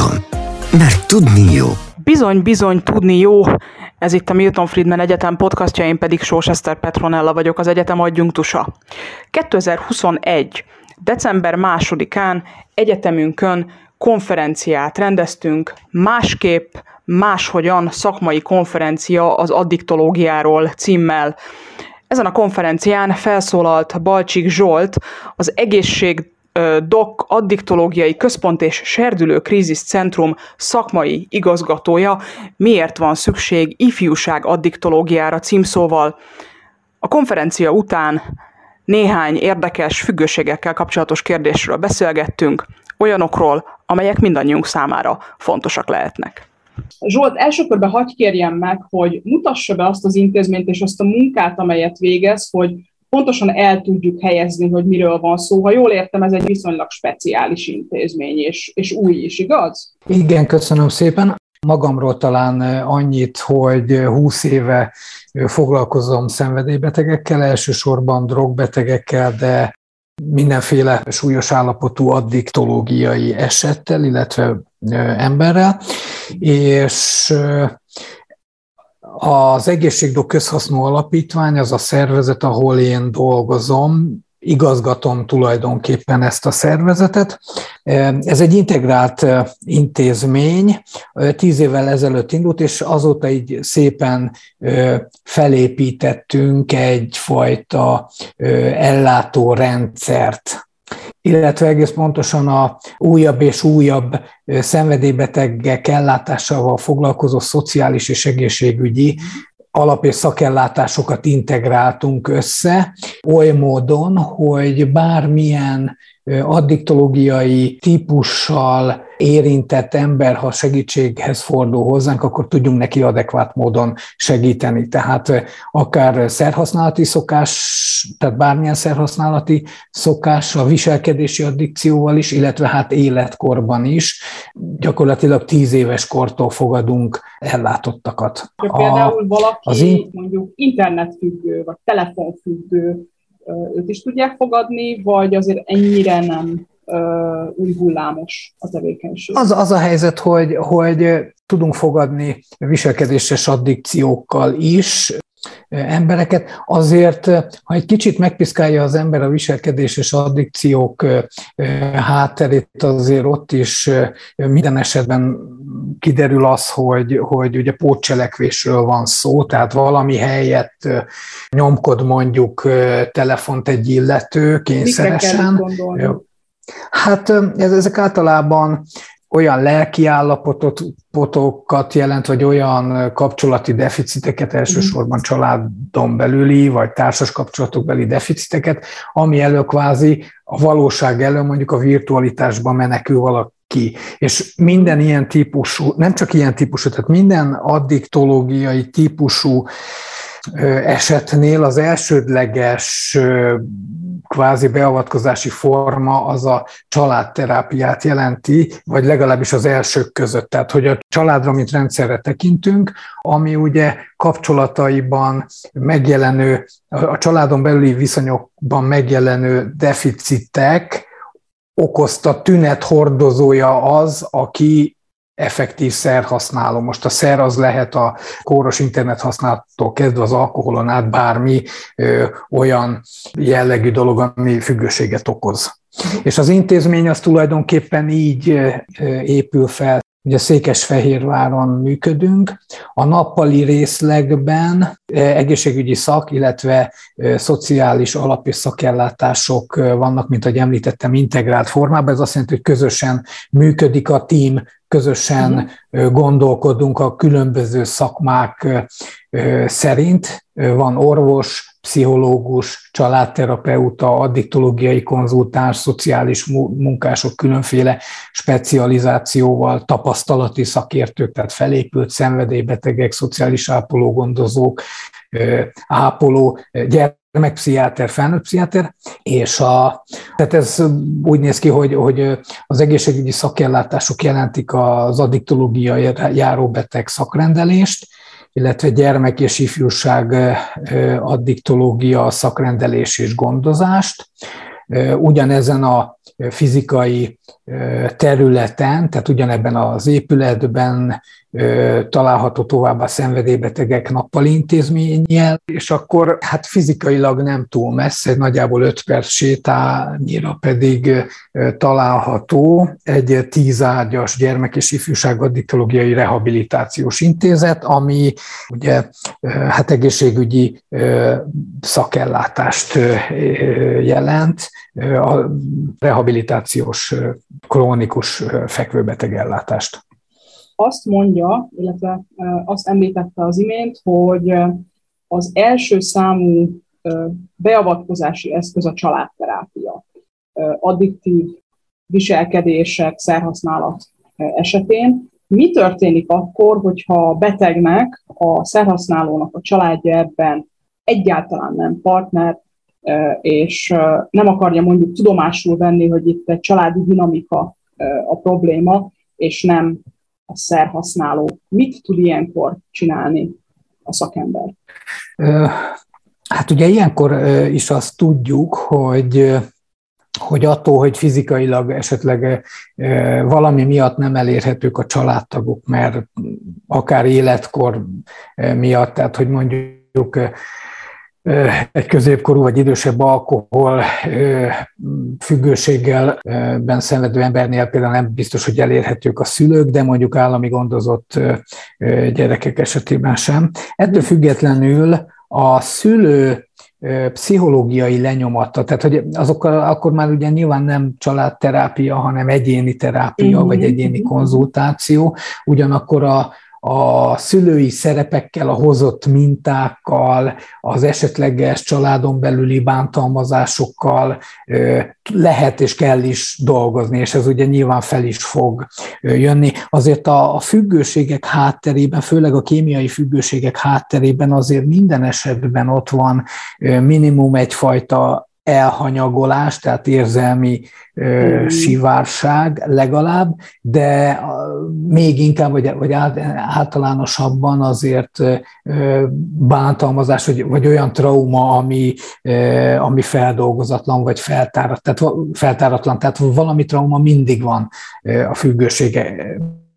Balaton. Mert tudni jó. Bizony, bizony, tudni jó. Ez itt a Milton Friedman Egyetem podcastja, én pedig Sósester Petronella vagyok, az egyetem adjunktusa. 2021. december másodikán egyetemünkön konferenciát rendeztünk, másképp, máshogyan szakmai konferencia az addiktológiáról címmel. Ezen a konferencián felszólalt Balcsik Zsolt, az egészség DOK addiktológiai központ és serdülő krízis centrum szakmai igazgatója, miért van szükség ifjúság addiktológiára címszóval. A konferencia után néhány érdekes függőségekkel kapcsolatos kérdésről beszélgettünk, olyanokról, amelyek mindannyiunk számára fontosak lehetnek. Zsolt, első körben hagyj kérjem meg, hogy mutassa be azt az intézményt és azt a munkát, amelyet végez, hogy pontosan el tudjuk helyezni, hogy miről van szó. Ha jól értem, ez egy viszonylag speciális intézmény, és, és új is, igaz? Igen, köszönöm szépen. Magamról talán annyit, hogy 20 éve foglalkozom szenvedélybetegekkel, elsősorban drogbetegekkel, de mindenféle súlyos állapotú addiktológiai esettel, illetve emberrel, és az Egészségdok Közhasznú Alapítvány az a szervezet, ahol én dolgozom, igazgatom tulajdonképpen ezt a szervezetet. Ez egy integrált intézmény, tíz évvel ezelőtt indult, és azóta így szépen felépítettünk egyfajta ellátórendszert illetve egész pontosan a újabb és újabb szenvedélybetegek ellátásával foglalkozó szociális és egészségügyi alap- és szakellátásokat integráltunk össze, oly módon, hogy bármilyen addiktológiai típussal érintett ember, ha segítséghez fordul hozzánk, akkor tudjunk neki adekvát módon segíteni. Tehát akár szerhasználati szokás, tehát bármilyen szerhasználati szokás, a viselkedési addikcióval is, illetve hát életkorban is. Gyakorlatilag tíz éves kortól fogadunk ellátottakat. Például valaki az in- mondjuk internetfüggő, vagy telefonfüggő, őt is tudják fogadni, vagy azért ennyire nem új hullámos a tevékenység? Az, az a helyzet, hogy, hogy tudunk fogadni viselkedéses addikciókkal is, embereket. Azért, ha egy kicsit megpiszkálja az ember a viselkedéses addikciók hátterét, azért ott is minden esetben kiderül az, hogy, hogy ugye pótcselekvésről van szó, tehát valami helyett nyomkod mondjuk telefont egy illető kényszeresen. Hát ezek általában olyan lelki állapotokat jelent, vagy olyan kapcsolati deficiteket, elsősorban családon belüli, vagy társas kapcsolatok beli deficiteket, ami elő kvázi a valóság elő mondjuk a virtualitásban menekül valaki. És minden ilyen típusú, nem csak ilyen típusú, tehát minden addiktológiai típusú esetnél az elsődleges kvázi beavatkozási forma az a családterápiát jelenti, vagy legalábbis az elsők között. Tehát, hogy a családra, mint rendszerre tekintünk, ami ugye kapcsolataiban megjelenő, a családon belüli viszonyokban megjelenő deficitek okozta tünet hordozója az, aki effektív szerhasználó. Most a szer az lehet a kóros internet használattól kezdve az alkoholon át bármi ö, olyan jellegű dolog, ami függőséget okoz. És az intézmény az tulajdonképpen így épül fel, Ugye Székesfehérváron működünk. A nappali részlegben egészségügyi szak, illetve szociális alap- és szakellátások vannak, mint ahogy említettem, integrált formában. Ez azt jelenti, hogy közösen működik a tím, közösen uh-huh. gondolkodunk a különböző szakmák szerint. Van orvos, pszichológus, családterapeuta, addiktológiai konzultáns, szociális munkások különféle specializációval, tapasztalati szakértők, tehát felépült szenvedélybetegek, szociális ápológondozók, ápoló, gyermek, gyermekpszichiáter, felnőtt pszichiáter, és a, tehát ez úgy néz ki, hogy, hogy az egészségügyi szakellátások jelentik az addiktológia járóbeteg szakrendelést, illetve gyermek és ifjúság addiktológia szakrendelés és gondozást. Ugyanezen a fizikai területen, tehát ugyanebben az épületben található tovább a szenvedélybetegek nappali intézményel, és akkor hát fizikailag nem túl messze, nagyjából 5 perc sétányira pedig található egy tízágyas gyermek- és ifjúság addiktológiai rehabilitációs intézet, ami ugye hát egészségügyi szakellátást jelent, a rehabilitációs krónikus fekvőbeteg ellátást azt mondja, illetve azt említette az imént, hogy az első számú beavatkozási eszköz a családterápia. Addiktív viselkedések, szerhasználat esetén. Mi történik akkor, hogyha a betegnek, a szerhasználónak a családja ebben egyáltalán nem partner, és nem akarja mondjuk tudomásul venni, hogy itt egy családi dinamika a probléma, és nem a szerhasználó. Mit tud ilyenkor csinálni a szakember? Hát ugye ilyenkor is azt tudjuk, hogy hogy attól, hogy fizikailag esetleg valami miatt nem elérhetők a családtagok, mert akár életkor miatt, tehát hogy mondjuk egy középkorú vagy idősebb alkohol függőséggel ben szenvedő embernél például nem biztos, hogy elérhetők a szülők, de mondjuk állami gondozott gyerekek esetében sem. Ettől függetlenül a szülő pszichológiai lenyomata, tehát hogy azokkal akkor már ugye nyilván nem családterápia, hanem egyéni terápia, mm-hmm. vagy egyéni konzultáció, ugyanakkor a, a szülői szerepekkel, a hozott mintákkal, az esetleges családon belüli bántalmazásokkal lehet és kell is dolgozni, és ez ugye nyilván fel is fog jönni. Azért a, függőségek hátterében, főleg a kémiai függőségek hátterében azért minden esetben ott van minimum egyfajta elhanyagolás, tehát érzelmi mm. sivárság legalább, de még inkább, vagy, vagy általánosabban azért bántalmazás, vagy, vagy olyan trauma, ami, ami feldolgozatlan, vagy feltárat, tehát feltáratlan, tehát valami trauma mindig van a függősége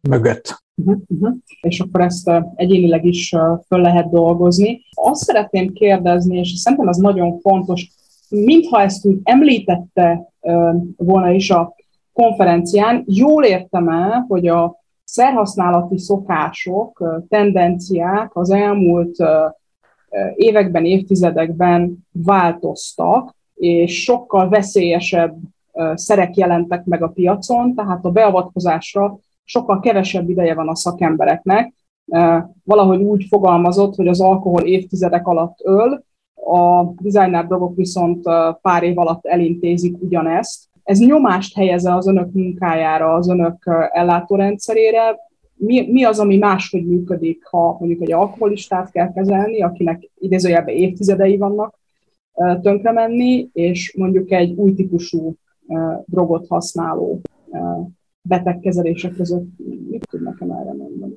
mögött. Uh-huh, uh-huh. És akkor ezt uh, egyénileg is uh, föl lehet dolgozni. Azt szeretném kérdezni, és szerintem ez nagyon fontos, mintha ezt úgy említette volna is a konferencián, jól értem el, hogy a szerhasználati szokások, tendenciák az elmúlt években, évtizedekben változtak, és sokkal veszélyesebb szerek jelentek meg a piacon, tehát a beavatkozásra sokkal kevesebb ideje van a szakembereknek. Valahogy úgy fogalmazott, hogy az alkohol évtizedek alatt öl, a designer dolgok viszont pár év alatt elintézik ugyanezt. Ez nyomást helyeze az önök munkájára, az önök ellátórendszerére. Mi, mi az, ami máshogy működik, ha mondjuk egy alkoholistát kell kezelni, akinek idézőjelben évtizedei vannak tönkre menni, és mondjuk egy új típusú drogot használó betegkezelések között mit tud nekem erre mondani?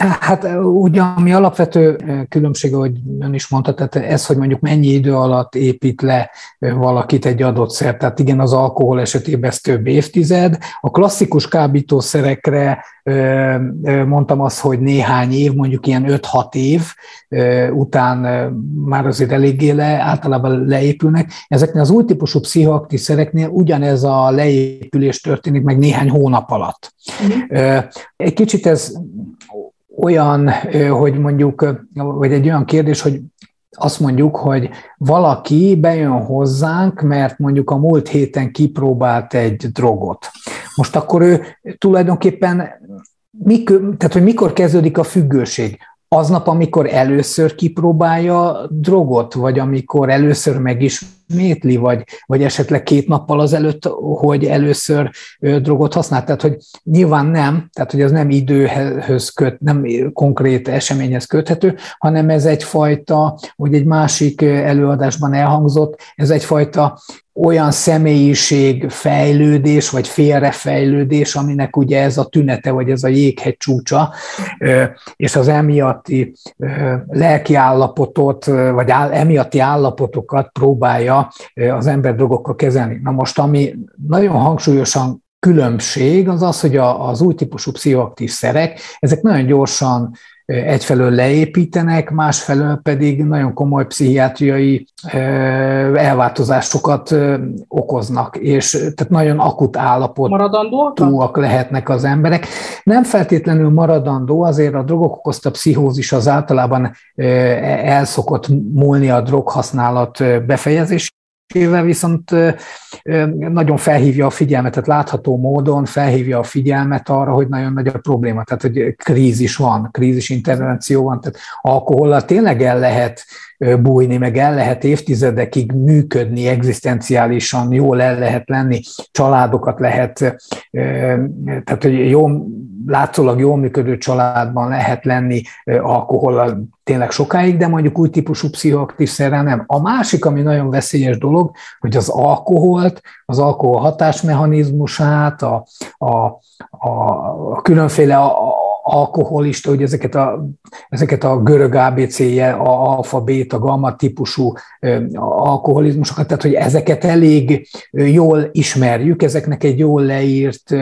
Hát ugye, ami alapvető különbség, ahogy ön is mondta, tehát ez, hogy mondjuk mennyi idő alatt épít le valakit egy adott szer. Tehát igen, az alkohol esetében ez több évtized. A klasszikus kábítószerekre mondtam azt, hogy néhány év, mondjuk ilyen 5-6 év után már azért eléggé le, általában leépülnek. Ezeknél az új típusú pszichoaktív szereknél ugyanez a leépülés történik meg néhány hónap alatt. Mm. Egy kicsit ez olyan, hogy mondjuk, vagy egy olyan kérdés, hogy azt mondjuk, hogy valaki bejön hozzánk, mert mondjuk a múlt héten kipróbált egy drogot. Most akkor ő tulajdonképpen, mikor, tehát hogy mikor kezdődik a függőség? Aznap, amikor először kipróbálja drogot, vagy amikor először megismétli, vagy, vagy esetleg két nappal azelőtt, hogy először drogot használ. Tehát, hogy nyilván nem, tehát, hogy az nem időhöz köt, nem konkrét eseményhez köthető, hanem ez egyfajta, hogy egy másik előadásban elhangzott, ez egyfajta olyan személyiség fejlődés, vagy félrefejlődés, aminek ugye ez a tünete, vagy ez a jéghegy csúcsa, és az emiatti lelki állapotot, vagy emiatti állapotokat próbálja az ember drogokkal kezelni. Na most, ami nagyon hangsúlyosan különbség az az, hogy az új típusú pszichoaktív szerek, ezek nagyon gyorsan egyfelől leépítenek, másfelől pedig nagyon komoly pszichiátriai elváltozásokat okoznak, és tehát nagyon akut állapotúak lehetnek az emberek. Nem feltétlenül maradandó, azért a drogok okozta pszichózis az általában elszokott múlni a droghasználat befejezés éve viszont nagyon felhívja a figyelmet, tehát látható módon felhívja a figyelmet arra, hogy nagyon nagy a probléma, tehát hogy krízis van, krízis intervenció van, tehát alkohollal tényleg el lehet bújni, meg el lehet évtizedekig működni, egzisztenciálisan jól el lehet lenni, családokat lehet, tehát hogy jó, látszólag jól működő családban lehet lenni alkohollal tényleg sokáig, de mondjuk új típusú pszichoaktív szerrel nem. A másik, ami nagyon veszélyes dolog, hogy az alkoholt, az alkohol hatásmechanizmusát, a, a, a, a különféle alkoholista, hogy ezeket a, ezeket a görög ABC, a alfa, beta, gamma típusú alkoholizmusokat, tehát hogy ezeket elég jól ismerjük, ezeknek egy jól leírt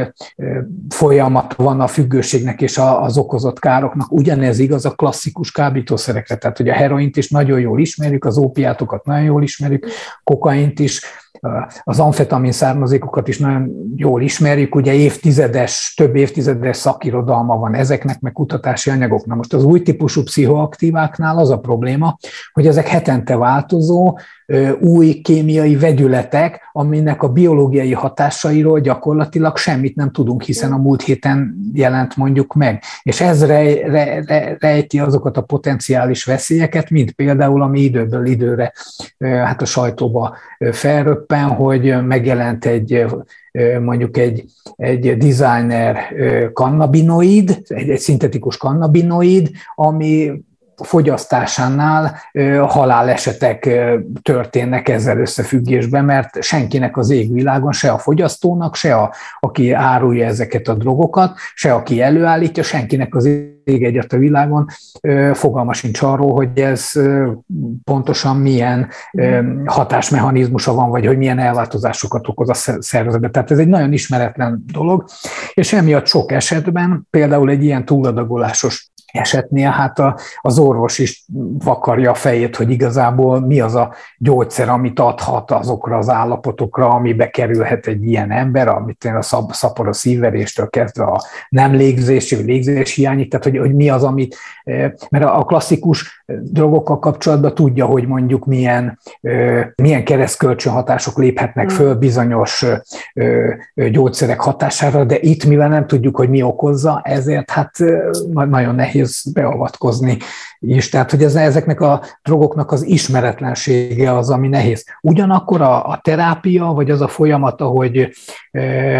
folyamat van a függőségnek és az okozott károknak. Ugyanez igaz a klasszikus kábítószerekre, tehát hogy a heroint is nagyon jól ismerjük, az ópiátokat nagyon jól ismerjük, kokaint is, az amfetamin származékokat is nagyon jól ismerjük, ugye évtizedes, több évtizedes szakirodalma van ezeknek, meg kutatási anyagok. Na most az új típusú pszichoaktíváknál az a probléma, hogy ezek hetente változó, új kémiai vegyületek, aminek a biológiai hatásairól gyakorlatilag semmit nem tudunk, hiszen a múlt héten jelent mondjuk meg. És ez rej, rej, rejti azokat a potenciális veszélyeket, mint például, ami időből időre hát a sajtóba felröppen, hogy megjelent egy mondjuk egy, egy designer kannabinoid, egy, egy szintetikus kannabinoid, ami fogyasztásánál halálesetek történnek ezzel összefüggésben, mert senkinek az égvilágon, se a fogyasztónak, se a, aki árulja ezeket a drogokat, se aki előállítja, senkinek az ég egyet a világon fogalma sincs arról, hogy ez pontosan milyen hatásmechanizmusa van, vagy hogy milyen elváltozásokat okoz a szervezetbe. Tehát ez egy nagyon ismeretlen dolog, és emiatt sok esetben, például egy ilyen túladagolásos esetnél hát a, az orvos is vakarja a fejét, hogy igazából mi az a gyógyszer, amit adhat azokra az állapotokra, amibe kerülhet egy ilyen ember, amit a szab, szapor a szívveréstől kezdve a nem légzési, vagy légzés hiányig, tehát hogy, hogy mi az, amit, eh, mert a klasszikus drogokkal kapcsolatban tudja, hogy mondjuk milyen, eh, milyen keresztkölcsönhatások léphetnek hmm. föl bizonyos eh, gyógyszerek hatására, de itt, mivel nem tudjuk, hogy mi okozza, ezért hát nagyon nehéz nehéz beavatkozni is. Tehát, hogy ez, ezeknek a drogoknak az ismeretlensége az, ami nehéz. Ugyanakkor a, a terápia, vagy az a folyamat, hogy,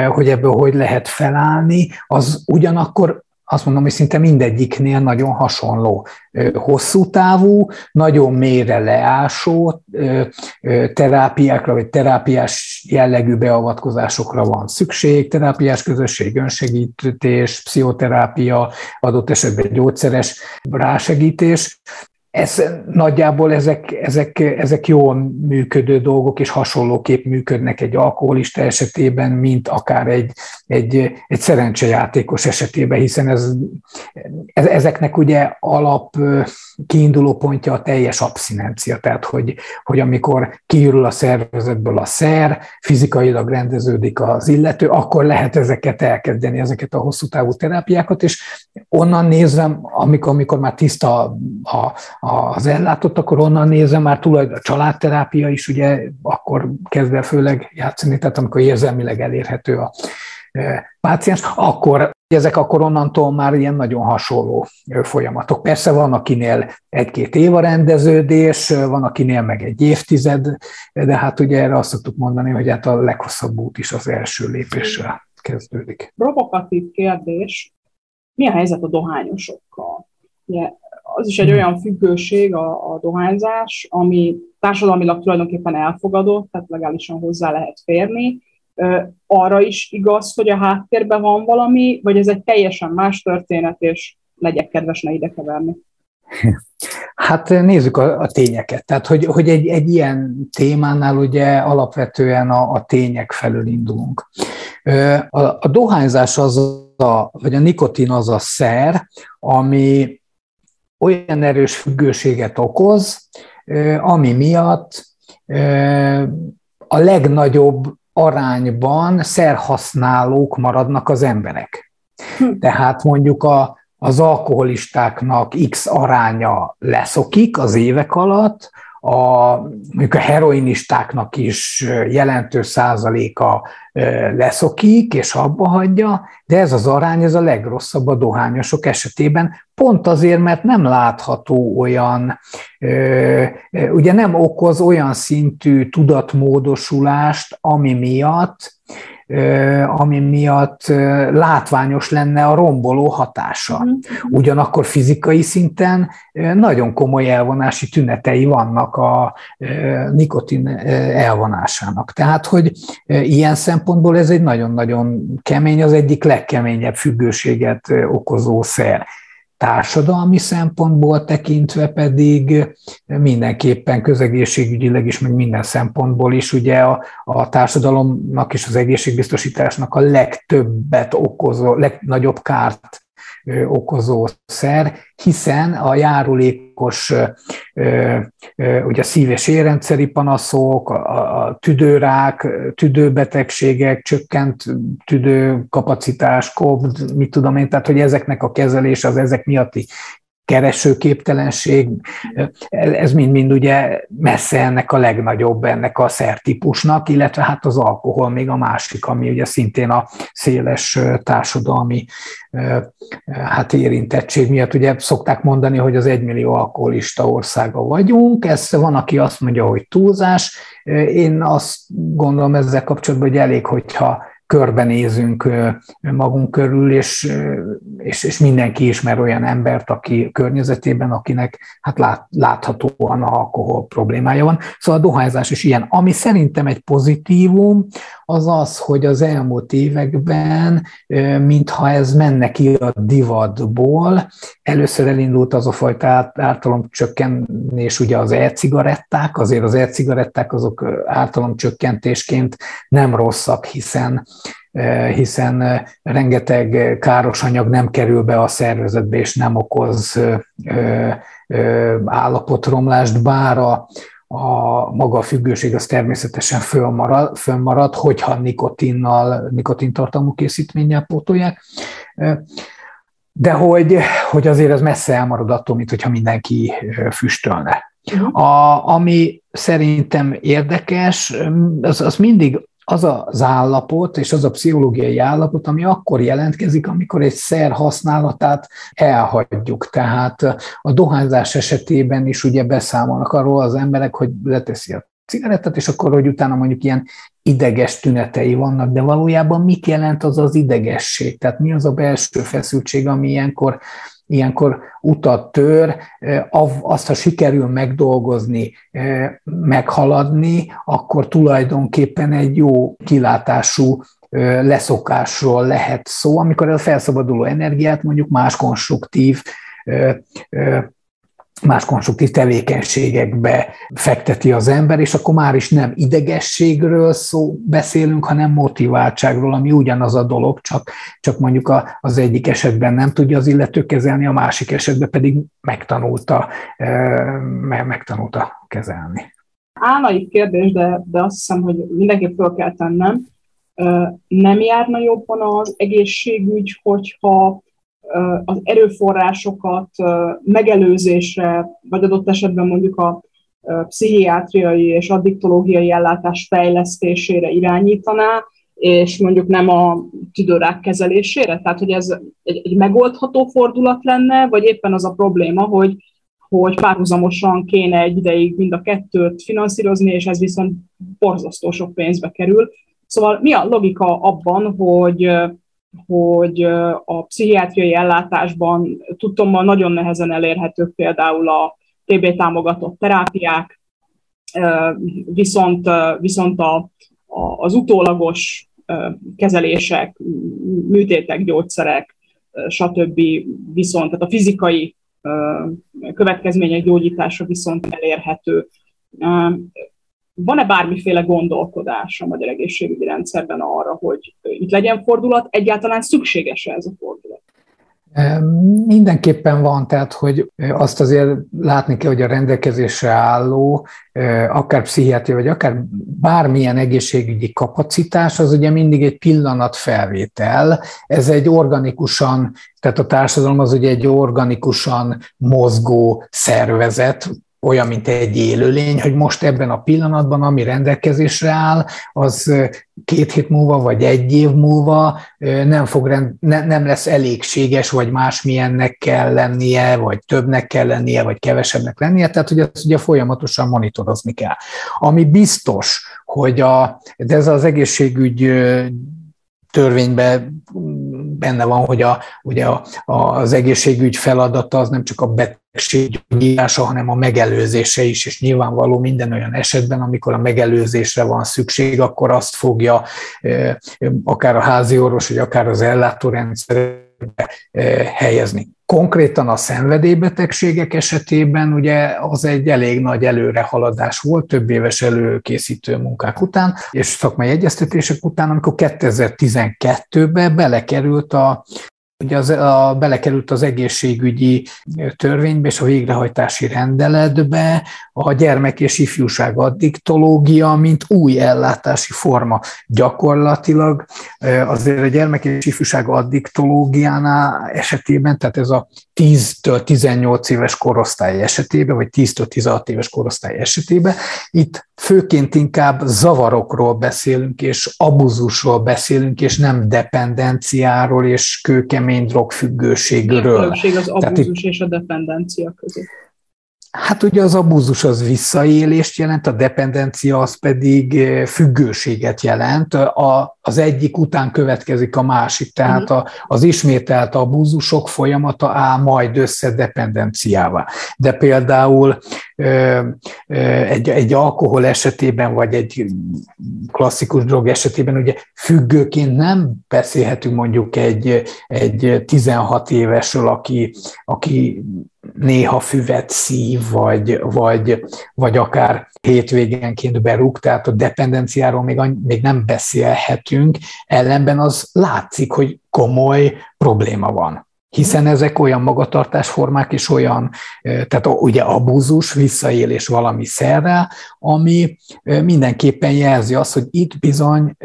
hogy ebből hogy lehet felállni, az ugyanakkor azt mondom, hogy szinte mindegyiknél nagyon hasonló. Hosszú távú, nagyon mélyre leásó terápiákra, vagy terápiás jellegű beavatkozásokra van szükség, terápiás közösség, önsegítés, pszichoterápia, adott esetben gyógyszeres rásegítés, ez, nagyjából ezek, ezek, ezek jól működő dolgok, és hasonlóképp működnek egy alkoholista esetében, mint akár egy, egy, egy szerencsejátékos esetében, hiszen ez, ezeknek ugye alap kiinduló pontja a teljes abszinencia, tehát hogy, hogy amikor kiürül a szervezetből a szer, fizikailag rendeződik az illető, akkor lehet ezeket elkezdeni, ezeket a hosszú távú terápiákat, és onnan nézem, amikor, amikor már tiszta a, az ellátott, akkor onnan nézem már tulajdonképpen a családterápia is ugye akkor kezd el főleg játszani, tehát amikor érzelmileg elérhető a e, páciens, akkor ezek akkor onnantól már ilyen nagyon hasonló folyamatok. Persze van, akinél egy-két év a rendeződés, van, akinél meg egy évtized, de hát ugye erre azt szoktuk mondani, hogy hát a leghosszabb út is az első lépéssel kezdődik. Provokatív kérdés, mi a helyzet a dohányosokkal? Ugye, az is egy hmm. olyan függőség a, a dohányzás, ami társadalmilag tulajdonképpen elfogadott, tehát legálisan hozzá lehet férni. Arra is igaz, hogy a háttérben van valami, vagy ez egy teljesen más történet, és legyek kedves, ne ide keverni. Hát nézzük a, a tényeket. Tehát, hogy, hogy egy, egy ilyen témánál ugye alapvetően a, a tények felől indulunk. A, a dohányzás az a, vagy a nikotin az a szer, ami olyan erős függőséget okoz, ami miatt a legnagyobb arányban szerhasználók maradnak az emberek. Hm. Tehát mondjuk a, az alkoholistáknak X aránya leszokik az évek alatt, a, mondjuk a heroinistáknak is jelentős százaléka leszokik és abba hagyja, de ez az arány ez a legrosszabb a dohányosok esetében, pont azért, mert nem látható olyan, ugye nem okoz olyan szintű tudatmódosulást, ami miatt ami miatt látványos lenne a romboló hatása. Mhm. Ugyanakkor fizikai szinten nagyon komoly elvonási tünetei vannak a nikotin elvonásának. Tehát, hogy ilyen szempontból ez egy nagyon-nagyon kemény, az egyik legkeményebb függőséget okozó szer társadalmi szempontból tekintve pedig mindenképpen közegészségügyileg is, meg minden szempontból is. Ugye a, a társadalomnak és az egészségbiztosításnak a legtöbbet okozó, legnagyobb kárt okozó szer, hiszen a járulékos ugye szív- és érrendszeri panaszok, a tüdőrák, tüdőbetegségek, csökkent tüdőkapacitás, COVID, mit tudom én, tehát hogy ezeknek a kezelés az ezek miatti keresőképtelenség, ez mind-mind ugye messze ennek a legnagyobb, ennek a szertípusnak, illetve hát az alkohol még a másik, ami ugye szintén a széles társadalmi hát érintettség miatt. Ugye szokták mondani, hogy az egymillió alkoholista országa vagyunk, ez van, aki azt mondja, hogy túlzás. Én azt gondolom ezzel kapcsolatban, hogy elég, hogyha körbenézünk magunk körül, és, és, és mindenki ismer olyan embert, aki környezetében, akinek hát lát, láthatóan a alkohol problémája van. Szóval a dohányzás is ilyen. Ami szerintem egy pozitívum, az az, hogy az elmúlt években, mintha ez menne ki a divatból, először elindult az a fajta ártalomcsökkenés, ugye az e-cigaretták, azért az e-cigaretták azok ártalomcsökkentésként nem rosszak, hiszen hiszen rengeteg káros anyag nem kerül be a szervezetbe, és nem okoz állapotromlást, bár a, a maga a függőség az természetesen fölmarad, fölmarad hogyha nikotinnal, nikotintartalmú készítménnyel pótolják. De hogy, hogy azért ez messze elmarad attól, mint hogyha mindenki füstölne. Uh-huh. A, ami szerintem érdekes, az, az mindig az az állapot és az a pszichológiai állapot, ami akkor jelentkezik, amikor egy szer használatát elhagyjuk. Tehát a dohányzás esetében is ugye beszámolnak arról az emberek, hogy leteszi a cigarettát, és akkor, hogy utána mondjuk ilyen ideges tünetei vannak, de valójában mit jelent az az idegesség? Tehát mi az a belső feszültség, ami ilyenkor ilyenkor utat tör, azt, ha sikerül megdolgozni, meghaladni, akkor tulajdonképpen egy jó kilátású leszokásról lehet szó, amikor a felszabaduló energiát mondjuk más konstruktív más konstruktív tevékenységekbe fekteti az ember, és akkor már is nem idegességről szó beszélünk, hanem motiváltságról, ami ugyanaz a dolog, csak, csak mondjuk a, az egyik esetben nem tudja az illető kezelni, a másik esetben pedig megtanulta, megtanulta kezelni. Állna itt kérdés, de, de azt hiszem, hogy mindenképp fel kell tennem. Nem járna jobban az egészségügy, hogyha az erőforrásokat megelőzésre, vagy adott esetben mondjuk a pszichiátriai és addiktológiai ellátás fejlesztésére irányítaná, és mondjuk nem a tüdőrák kezelésére? Tehát, hogy ez egy, egy megoldható fordulat lenne, vagy éppen az a probléma, hogy, hogy párhuzamosan kéne egy ideig mind a kettőt finanszírozni, és ez viszont borzasztó sok pénzbe kerül. Szóval mi a logika abban, hogy hogy a pszichiátriai ellátásban tudtommal nagyon nehezen elérhetők például a TB támogatott terápiák, viszont, viszont a, a, az utólagos kezelések, műtétek, gyógyszerek, stb. viszont, tehát a fizikai következmények gyógyítása viszont elérhető. Van-e bármiféle gondolkodás a magyar egészségügyi rendszerben arra, hogy itt legyen fordulat, egyáltalán szükséges ez a fordulat? Mindenképpen van, tehát hogy azt azért látni kell, hogy a rendelkezésre álló, akár pszichiátria, vagy akár bármilyen egészségügyi kapacitás, az ugye mindig egy pillanat felvétel. Ez egy organikusan, tehát a társadalom az ugye egy organikusan mozgó szervezet, olyan, mint egy élőlény, hogy most ebben a pillanatban, ami rendelkezésre áll, az két hét múlva, vagy egy év múlva nem, fog rend, ne, nem lesz elégséges, vagy másmilyennek kell lennie, vagy többnek kell lennie, vagy kevesebbnek lennie, tehát hogy ezt ugye folyamatosan monitorozni kell. Ami biztos, hogy a, de ez az egészségügy törvényben benne van, hogy a, ugye a, az egészségügy feladata az nem csak a betegség gyógyítása, hanem a megelőzése is, és nyilvánvaló minden olyan esetben, amikor a megelőzésre van szükség, akkor azt fogja akár a házi orvos, vagy akár az ellátórendszer helyezni. Konkrétan a szenvedélybetegségek esetében ugye az egy elég nagy előrehaladás volt több éves előkészítő munkák után, és szakmai egyeztetések után, amikor 2012-ben belekerült a Ugye az, a, belekerült az egészségügyi törvénybe és a végrehajtási rendeletbe a gyermek és ifjúság addiktológia, mint új ellátási forma. Gyakorlatilag azért a gyermek és ifjúság addiktológiánál esetében, tehát ez a 10-től 18 éves korosztály esetében, vagy 10-től 16 éves korosztály esetében, itt főként inkább zavarokról beszélünk, és abuzusról beszélünk, és nem dependenciáról, és kőkemény drogfüggőségről. Mi különbség az abuzus itt, és a dependencia között? Hát ugye az abúzus az visszaélést jelent, a dependencia az pedig eh, függőséget jelent. A, az egyik után következik a másik, tehát mhm. a, az ismételt abúzusok folyamata áll majd össze dependenciává. De például egy, egy alkohol esetében, vagy egy klasszikus drog esetében ugye függőként nem beszélhetünk mondjuk egy, egy 16 évesről, aki, aki néha füvet szív, vagy, vagy, vagy akár hétvégenként berúg, tehát a dependenciáról még, még nem beszélhetünk, ellenben az látszik, hogy komoly probléma van hiszen ezek olyan magatartásformák és olyan, tehát ugye abúzus, visszaélés valami szerrel, ami mindenképpen jelzi azt, hogy itt bizony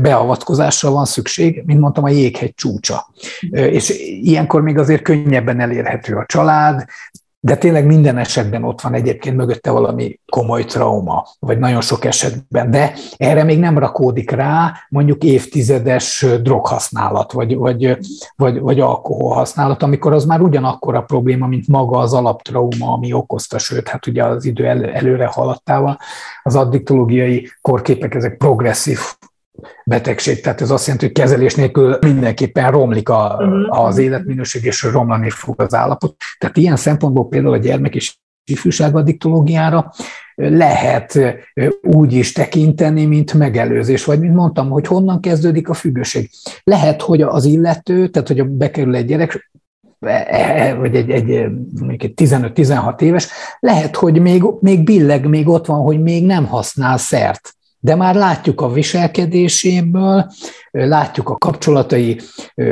beavatkozásra van szükség, mint mondtam, a jéghegy csúcsa. És ilyenkor még azért könnyebben elérhető a család, de tényleg minden esetben ott van egyébként mögötte valami komoly trauma, vagy nagyon sok esetben, de erre még nem rakódik rá mondjuk évtizedes droghasználat, vagy, vagy, vagy, vagy alkoholhasználat, amikor az már ugyanakkor a probléma, mint maga az alaptrauma, ami okozta, sőt, hát ugye az idő elő, előre haladtával. Az addiktológiai korképek, ezek progresszív betegség, tehát ez azt jelenti, hogy kezelés nélkül mindenképpen romlik a, uh-huh. az életminőség, és romlani fog az állapot. Tehát ilyen szempontból például a gyermek és ifjúság addiktológiára lehet úgy is tekinteni, mint megelőzés, vagy mint mondtam, hogy honnan kezdődik a függőség. Lehet, hogy az illető, tehát hogy bekerül egy gyerek, e, e, vagy egy, egy, egy 15-16 éves, lehet, hogy még, még billeg, még ott van, hogy még nem használ szert de már látjuk a viselkedéséből, látjuk a kapcsolatai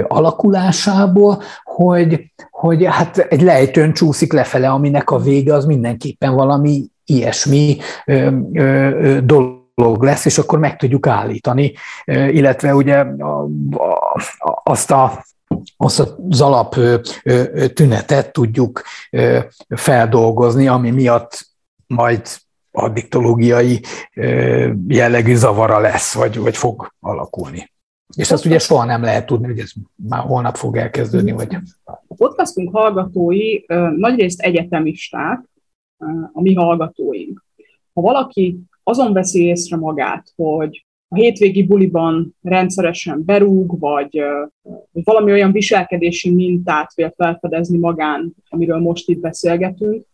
alakulásából, hogy, hogy hát egy lejtőn csúszik lefele, aminek a vége az mindenképpen valami ilyesmi dolog lesz, és akkor meg tudjuk állítani, illetve ugye azt a azt az alap tünetet tudjuk feldolgozni, ami miatt majd addiktológiai jellegű zavara lesz, vagy, vagy fog alakulni. És azt ugye soha nem lehet tudni, hogy ez már holnap fog elkezdődni. Vagy... A podcastunk hallgatói nagyrészt egyetemisták, a mi hallgatóink. Ha valaki azon veszi észre magát, hogy a hétvégi buliban rendszeresen berúg, vagy, vagy valami olyan viselkedési mintát vél felfedezni magán, amiről most itt beszélgetünk,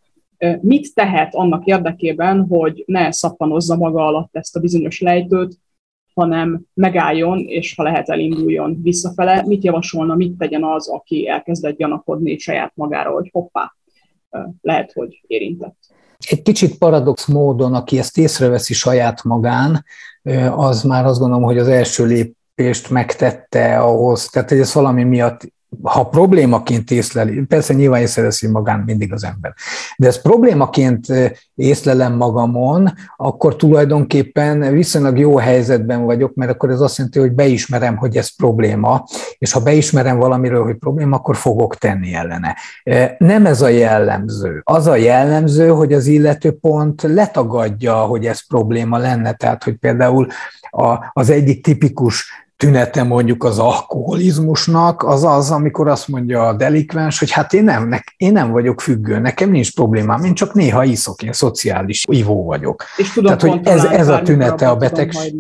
mit tehet annak érdekében, hogy ne szappanozza maga alatt ezt a bizonyos lejtőt, hanem megálljon, és ha lehet elinduljon visszafele. Mit javasolna, mit tegyen az, aki elkezdett gyanakodni saját magára, hogy hoppá, lehet, hogy érintett. egy kicsit paradox módon, aki ezt észreveszi saját magán, az már azt gondolom, hogy az első lépést megtette ahhoz, tehát hogy ez valami miatt ha problémaként észleli, persze nyilván észreveszi magán mindig az ember, de ezt problémaként észlelem magamon, akkor tulajdonképpen viszonylag jó helyzetben vagyok, mert akkor ez azt jelenti, hogy beismerem, hogy ez probléma, és ha beismerem valamiről, hogy probléma, akkor fogok tenni ellene. Nem ez a jellemző. Az a jellemző, hogy az illető pont letagadja, hogy ez probléma lenne, tehát hogy például az egyik tipikus tünete mondjuk az alkoholizmusnak, az az, amikor azt mondja a delikvens, hogy hát én nem, én nem vagyok függő, nekem nincs problémám, én csak néha iszok, én szociális ivó vagyok. És tudom Tehát, hogy ez, ez a tünete a betegség.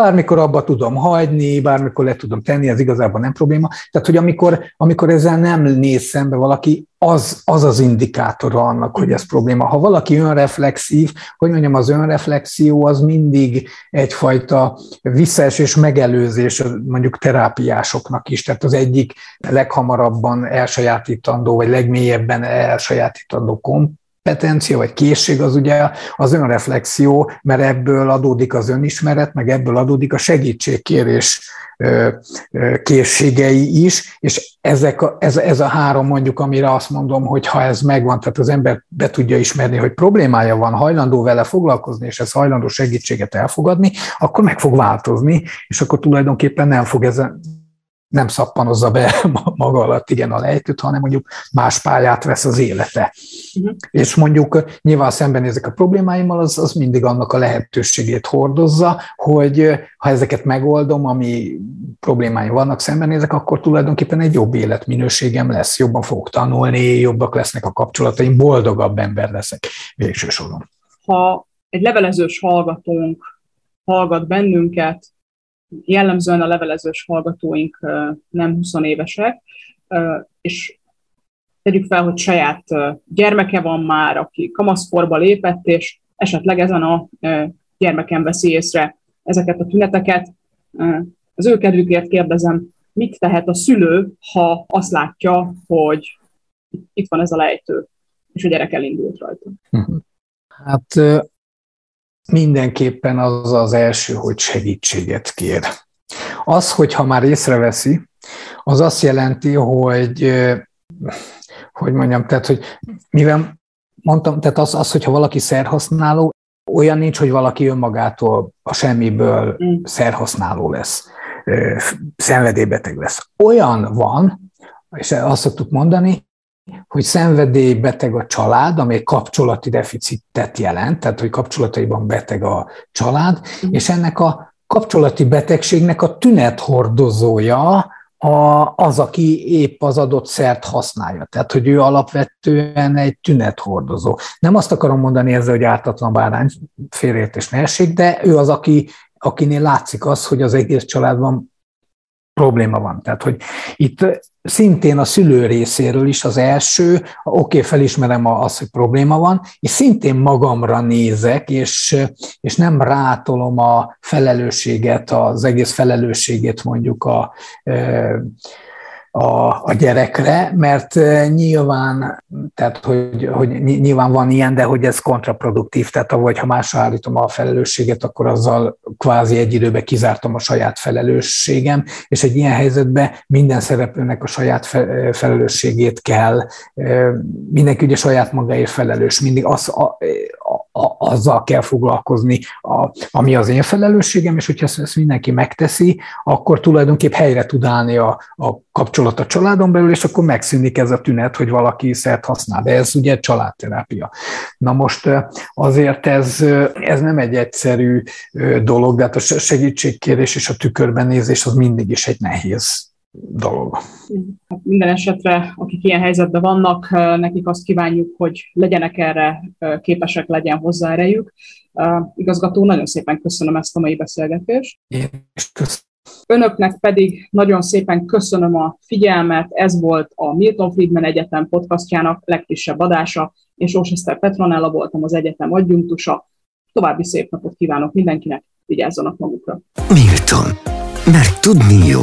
Bármikor abba tudom hagyni, bármikor le tudom tenni, ez igazából nem probléma. Tehát, hogy amikor, amikor ezzel nem néz szembe valaki, az, az az indikátora annak, hogy ez probléma. Ha valaki önreflexív, hogy mondjam, az önreflexió az mindig egyfajta visszaesés megelőzés mondjuk terápiásoknak is. Tehát az egyik leghamarabban elsajátítandó, vagy legmélyebben elsajátítandó kompetencia vagy készség az ugye az önreflexió, mert ebből adódik az önismeret, meg ebből adódik a segítségkérés készségei is, és ezek a, ez, ez a három mondjuk, amire azt mondom, hogy ha ez megvan, tehát az ember be tudja ismerni, hogy problémája van, hajlandó vele foglalkozni, és ez hajlandó segítséget elfogadni, akkor meg fog változni, és akkor tulajdonképpen nem fog ezen nem szappanozza be maga alatt igen a lejtőt, hanem mondjuk más pályát vesz az élete. Uh-huh. És mondjuk nyilván szembenézek a problémáimmal, az, az mindig annak a lehetőségét hordozza, hogy ha ezeket megoldom, ami problémáim vannak, szembenézek, akkor tulajdonképpen egy jobb életminőségem lesz, jobban fogok tanulni, jobbak lesznek a kapcsolataim, boldogabb ember leszek végső soron. Ha egy levelezős hallgatónk hallgat bennünket, jellemzően a levelezős hallgatóink nem 20 évesek, és tegyük fel, hogy saját gyermeke van már, aki kamaszkorba lépett, és esetleg ezen a gyermeken veszi észre ezeket a tüneteket. Az ő kedvükért kérdezem, mit tehet a szülő, ha azt látja, hogy itt van ez a lejtő, és a gyerek elindult rajta? Hát mindenképpen az az első, hogy segítséget kér. Az, hogyha már észreveszi, az azt jelenti, hogy hogy mondjam, tehát, hogy mivel mondtam, tehát az, az hogyha valaki szerhasználó, olyan nincs, hogy valaki önmagától a semmiből mm. szerhasználó lesz, szenvedélybeteg lesz. Olyan van, és azt szoktuk mondani, hogy szenvedélybeteg a család, ami egy kapcsolati deficitet jelent, tehát hogy kapcsolataiban beteg a család, mm. és ennek a kapcsolati betegségnek a tünethordozója a, az, aki épp az adott szert használja. Tehát, hogy ő alapvetően egy tünethordozó. Nem azt akarom mondani ezzel, hogy ártatlan bárány félreértés ne essék, de ő az, aki, akinél látszik az, hogy az egész családban probléma van. Tehát, hogy itt szintén a szülő részéről is az első, oké, okay, felismerem azt, hogy probléma van, és szintén magamra nézek, és, és nem rátolom a felelősséget, az egész felelősségét mondjuk a, a, a gyerekre, mert nyilván, tehát hogy, hogy nyilván van ilyen, de hogy ez kontraproduktív, tehát ahogy ha másra állítom a felelősséget, akkor azzal kvázi egy időben kizártam a saját felelősségem, és egy ilyen helyzetben minden szereplőnek a saját felelősségét kell, mindenki ugye saját magáért felelős, mindig az, a, azzal kell foglalkozni, a, ami az én felelősségem, és hogyha ezt, ezt mindenki megteszi, akkor tulajdonképp helyre tud állni a, a kapcsolat a családon belül, és akkor megszűnik ez a tünet, hogy valaki szert használ. De ez ugye családterápia. Na most azért ez, ez nem egy egyszerű dolog, de hát a segítségkérés és a tükörben nézés az mindig is egy nehéz dolog. Hát minden esetre, akik ilyen helyzetben vannak, nekik azt kívánjuk, hogy legyenek erre képesek, legyen hozzá erejük. Igazgató, nagyon szépen köszönöm ezt a mai beszélgetést. Én köszönöm. Önöknek pedig nagyon szépen köszönöm a figyelmet. Ez volt a Milton Friedman Egyetem podcastjának legfrissebb adása. Én Sós Eszter Petronella voltam az egyetem adjunktusa. További szép napot kívánok mindenkinek, vigyázzanak magukra. Milton. Mert tudni jó.